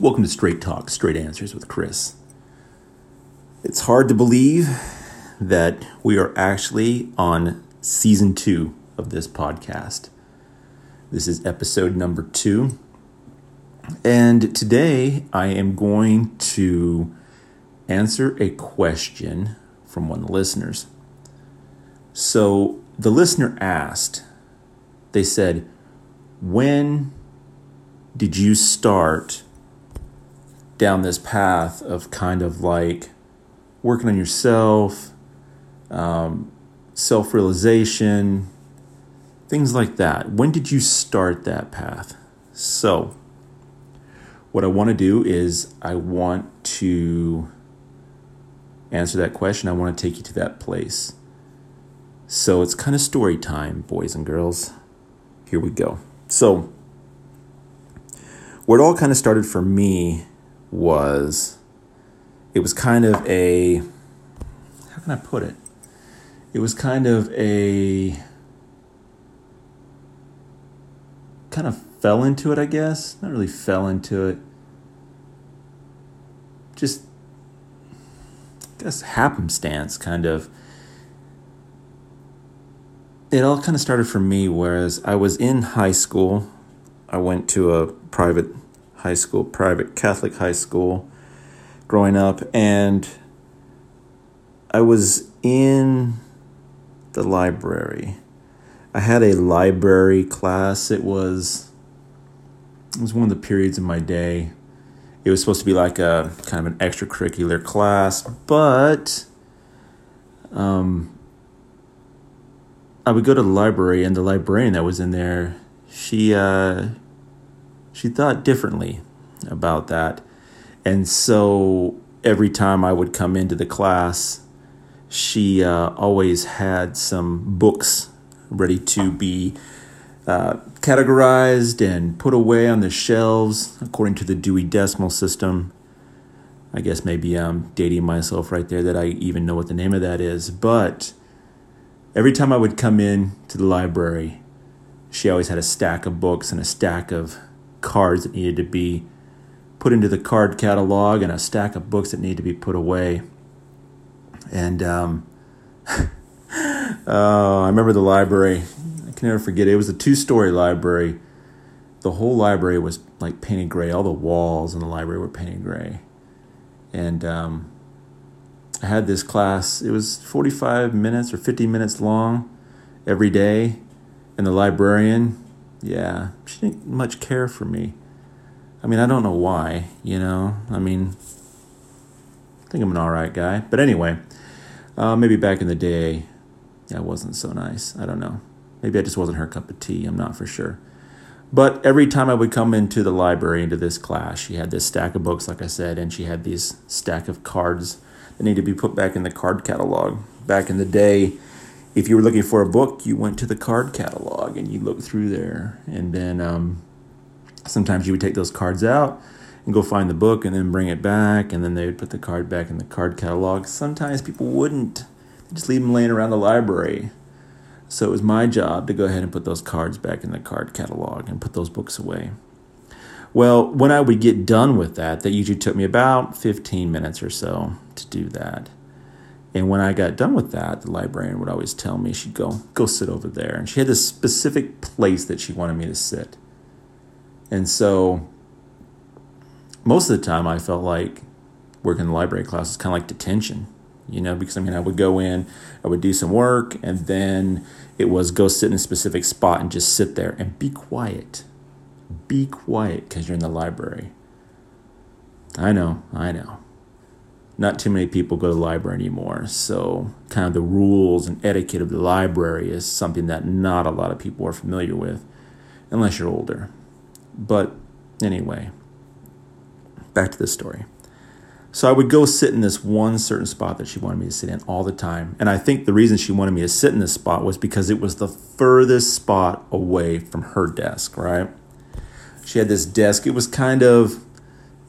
Welcome to Straight Talk, Straight Answers with Chris. It's hard to believe that we are actually on season two of this podcast. This is episode number two. And today I am going to answer a question from one of the listeners. So the listener asked, they said, When did you start down this path of kind of like working on yourself, um, self realization, things like that? When did you start that path? So, what I want to do is I want to answer that question. I want to take you to that place. So it's kind of story time, boys and girls. Here we go. So, where it all kind of started for me was it was kind of a how can I put it? It was kind of a kind of fell into it, I guess. Not really fell into it. Just I guess happenstance kind of it all kind of started for me whereas I was in high school. I went to a private high school, private Catholic high school growing up, and I was in the library. I had a library class. It was it was one of the periods in my day. It was supposed to be like a kind of an extracurricular class, but um, I would go to the library, and the librarian that was in there, she uh, she thought differently about that. And so every time I would come into the class, she uh, always had some books ready to be uh, categorized and put away on the shelves according to the Dewey Decimal System. I guess maybe I'm dating myself right there that I even know what the name of that is. But every time I would come in to the library, she always had a stack of books and a stack of cards that needed to be put into the card catalog and a stack of books that needed to be put away. And um, oh, I remember the library. I can never forget it. It was a two story library. The whole library was like painted gray. All the walls in the library were painted gray. And um, I had this class, it was 45 minutes or 50 minutes long every day. And the librarian, yeah, she didn't much care for me. I mean, I don't know why, you know. I mean, I think I'm an all right guy. But anyway, uh, maybe back in the day, I wasn't so nice. I don't know. Maybe I just wasn't her cup of tea. I'm not for sure. But every time I would come into the library, into this class, she had this stack of books, like I said, and she had these stack of cards that need to be put back in the card catalog. Back in the day, if you were looking for a book, you went to the card catalog and you looked through there. And then um, sometimes you would take those cards out and go find the book and then bring it back. And then they would put the card back in the card catalog. Sometimes people wouldn't, they just leave them laying around the library. So it was my job to go ahead and put those cards back in the card catalog and put those books away. Well, when I would get done with that, that usually took me about 15 minutes or so to do that. And when I got done with that, the librarian would always tell me she'd go, go sit over there. And she had this specific place that she wanted me to sit. And so most of the time I felt like working in the library class was kind of like detention, you know, because I mean, I would go in, I would do some work, and then it was go sit in a specific spot and just sit there and be quiet. Be quiet because you're in the library. I know, I know not too many people go to the library anymore. So, kind of the rules and etiquette of the library is something that not a lot of people are familiar with, unless you're older. But anyway, back to the story. So, I would go sit in this one certain spot that she wanted me to sit in all the time. And I think the reason she wanted me to sit in this spot was because it was the furthest spot away from her desk, right? She had this desk, it was kind of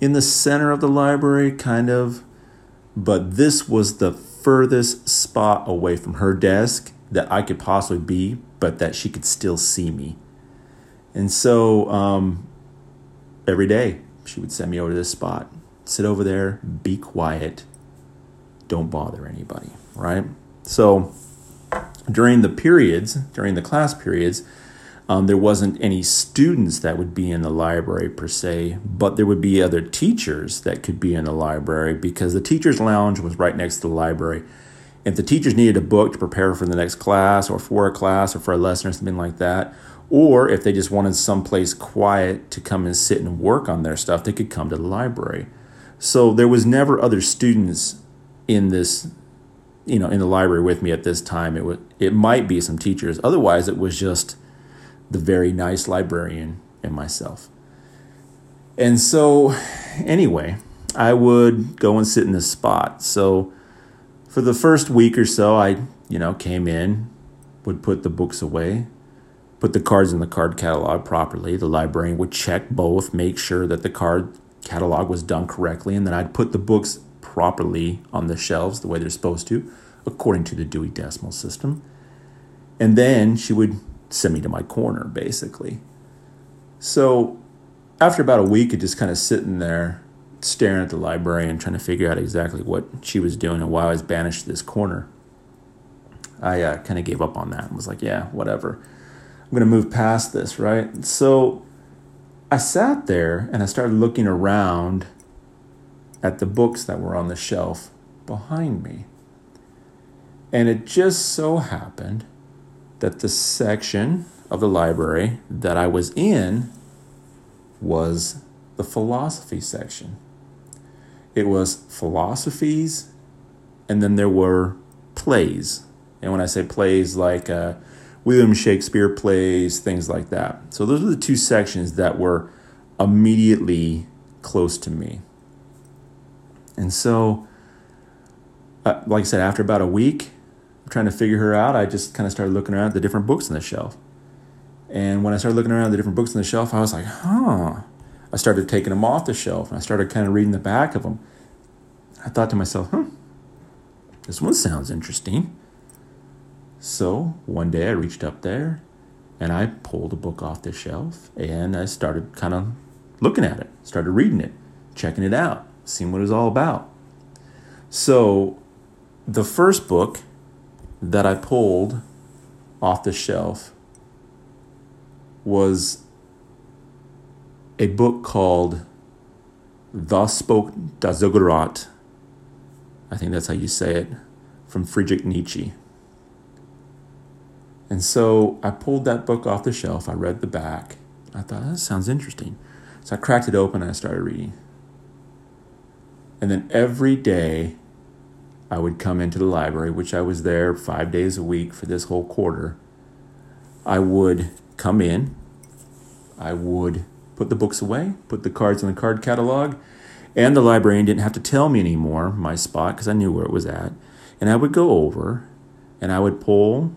in the center of the library, kind of but this was the furthest spot away from her desk that I could possibly be, but that she could still see me. And so um, every day she would send me over to this spot. Sit over there, be quiet, don't bother anybody, right? So during the periods, during the class periods, um, there wasn't any students that would be in the library per se, but there would be other teachers that could be in the library because the teacher's lounge was right next to the library. If the teachers needed a book to prepare for the next class or for a class or for a lesson or something like that, or if they just wanted someplace quiet to come and sit and work on their stuff, they could come to the library. So there was never other students in this, you know, in the library with me at this time. It was it might be some teachers. Otherwise, it was just the very nice librarian and myself. And so, anyway, I would go and sit in this spot. So for the first week or so, I, you know, came in, would put the books away, put the cards in the card catalog properly. The librarian would check both, make sure that the card catalog was done correctly, and then I'd put the books properly on the shelves the way they're supposed to, according to the Dewey Decimal System. And then she would send me to my corner, basically. So after about a week of just kind of sitting there, staring at the librarian, trying to figure out exactly what she was doing and why I was banished to this corner, I uh, kind of gave up on that and was like, yeah, whatever. I'm going to move past this, right? So I sat there and I started looking around at the books that were on the shelf behind me. And it just so happened that the section of the library that I was in was the philosophy section. It was philosophies, and then there were plays. And when I say plays, like uh, William Shakespeare plays, things like that. So those were the two sections that were immediately close to me. And so, uh, like I said, after about a week, trying to figure her out, I just kind of started looking around at the different books on the shelf. And when I started looking around at the different books on the shelf, I was like, huh. I started taking them off the shelf and I started kind of reading the back of them. I thought to myself, hmm, this one sounds interesting. So one day I reached up there and I pulled a book off the shelf and I started kind of looking at it, started reading it, checking it out, seeing what it was all about. So the first book that I pulled off the shelf was a book called Thus Spoke Das I think that's how you say it, from Friedrich Nietzsche. And so I pulled that book off the shelf. I read the back. I thought, that sounds interesting. So I cracked it open and I started reading. And then every day I would come into the library, which I was there five days a week for this whole quarter. I would come in, I would put the books away, put the cards in the card catalog, and the librarian didn't have to tell me anymore my spot because I knew where it was at. And I would go over and I would pull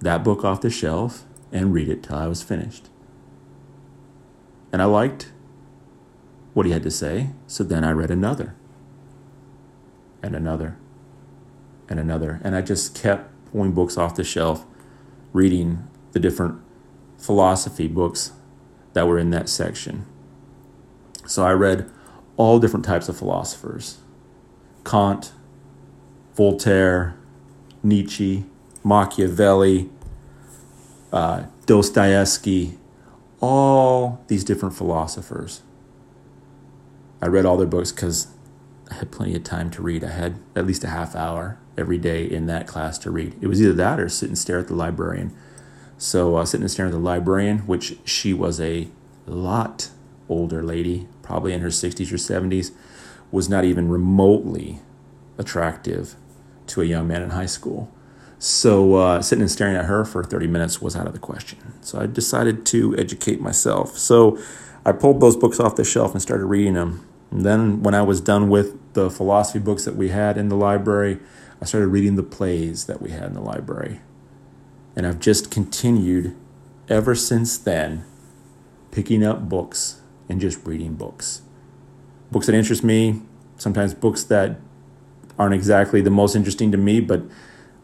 that book off the shelf and read it till I was finished. And I liked what he had to say, so then I read another and another and another. And I just kept pulling books off the shelf, reading the different philosophy books that were in that section. So I read all different types of philosophers Kant, Voltaire, Nietzsche, Machiavelli, uh, Dostoevsky, all these different philosophers. I read all their books because had plenty of time to read. I had at least a half hour every day in that class to read. It was either that or sit and stare at the librarian. So uh, sitting and staring at the librarian, which she was a lot older lady, probably in her 60s or 70s, was not even remotely attractive to a young man in high school. So uh, sitting and staring at her for 30 minutes was out of the question. So I decided to educate myself. So I pulled those books off the shelf and started reading them. And then when I was done with the philosophy books that we had in the library, I started reading the plays that we had in the library. And I've just continued ever since then picking up books and just reading books. Books that interest me, sometimes books that aren't exactly the most interesting to me, but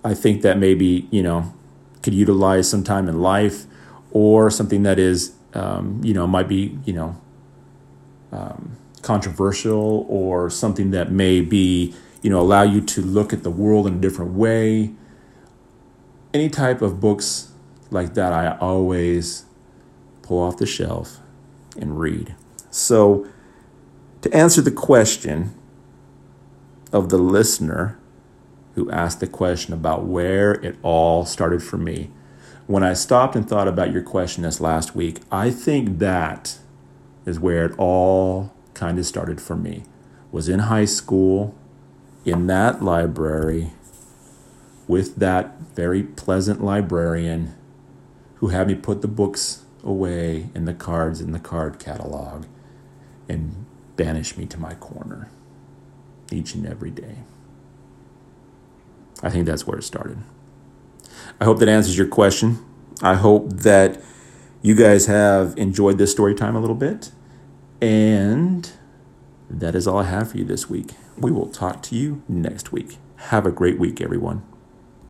I think that maybe, you know, could utilize some time in life or something that is, um, you know, might be, you know, um, controversial or something that may be, you know, allow you to look at the world in a different way. Any type of books like that, I always pull off the shelf and read. So, to answer the question of the listener who asked the question about where it all started for me, when I stopped and thought about your question this last week, I think that is where it all kind of started for me. Was in high school, in that library, with that very pleasant librarian who had me put the books away and the cards in the card catalog and banish me to my corner each and every day. I think that's where it started. I hope that answers your question. I hope that you guys have enjoyed this story time a little bit. And that is all I have for you this week. We will talk to you next week. Have a great week, everyone.